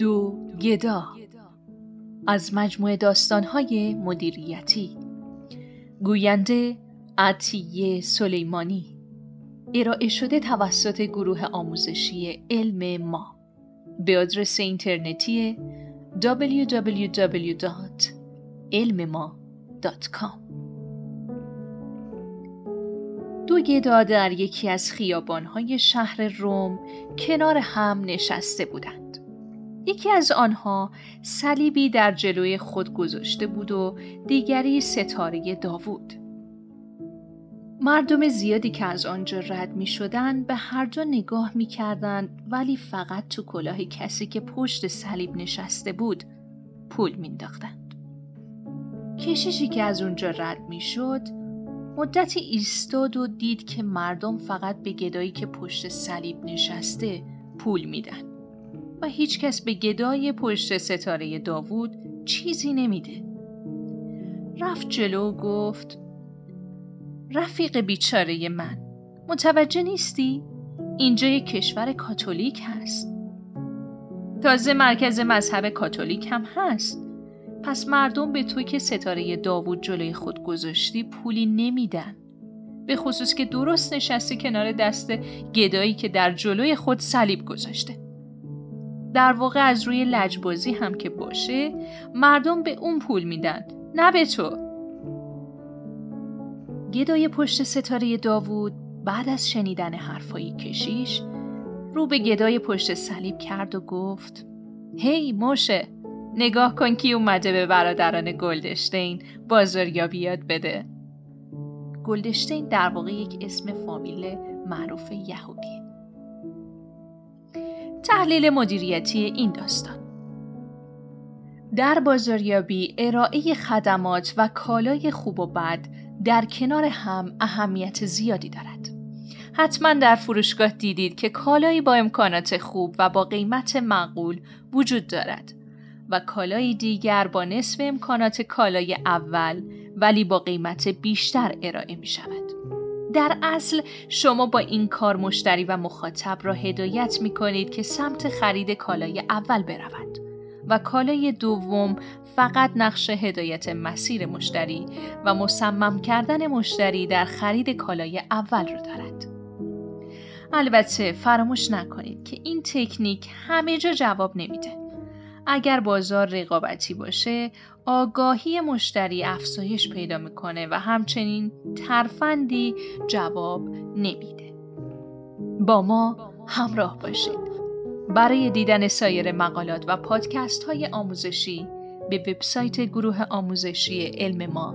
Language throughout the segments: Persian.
دو گدا از مجموعه داستانهای مدیریتی. گوینده عطیه سلیمانی. ارائه شده توسط گروه آموزشی علم ما. به آدرس اینترنتی www.ilmema.com دو گدا در یکی از خیابانهای شهر روم کنار هم نشسته بودند. یکی از آنها صلیبی در جلوی خود گذاشته بود و دیگری ستاره داوود. مردم زیادی که از آنجا رد می شدن به هر جا نگاه می کردن ولی فقط تو کلاه کسی که پشت صلیب نشسته بود پول مینداختند. کشیشی که از اونجا رد می شد مدتی ایستاد و دید که مردم فقط به گدایی که پشت صلیب نشسته پول میدن و هیچکس به گدای پشت ستاره داوود چیزی نمیده. رفت جلو و گفت رفیق بیچاره من متوجه نیستی؟ اینجا یک کشور کاتولیک هست. تازه مرکز مذهب کاتولیک هم هست. پس مردم به توی که ستاره داوود جلوی خود گذاشتی پولی نمیدن. به خصوص که درست نشسته کنار دست گدایی که در جلوی خود صلیب گذاشته. در واقع از روی لجبازی هم که باشه مردم به اون پول میدن نه به تو. گدای پشت ستاره داوود بعد از شنیدن حرفای کشیش رو به گدای پشت صلیب کرد و گفت هی موشه نگاه کن کی اومده به برادران گلدشتین بازاریابی یاد بده. گلدشتین در واقع یک اسم فامیل معروف یهودی. تحلیل مدیریتی این داستان در بازاریابی ارائه خدمات و کالای خوب و بد در کنار هم اهمیت زیادی دارد. حتما در فروشگاه دیدید که کالایی با امکانات خوب و با قیمت معقول وجود دارد و کالای دیگر با نصف امکانات کالای اول ولی با قیمت بیشتر ارائه می شود. در اصل شما با این کار مشتری و مخاطب را هدایت می کنید که سمت خرید کالای اول برود و کالای دوم فقط نقش هدایت مسیر مشتری و مصمم کردن مشتری در خرید کالای اول را دارد. البته فراموش نکنید که این تکنیک همه جا جواب نمیده. اگر بازار رقابتی باشه آگاهی مشتری افزایش پیدا می‌کنه و همچنین ترفندی جواب نمیده. با ما همراه باشید. برای دیدن سایر مقالات و پادکست های آموزشی به وبسایت گروه آموزشی علم ما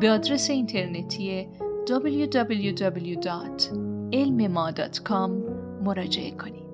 به آدرس اینترنتی www.ilmema.com مراجعه کنید.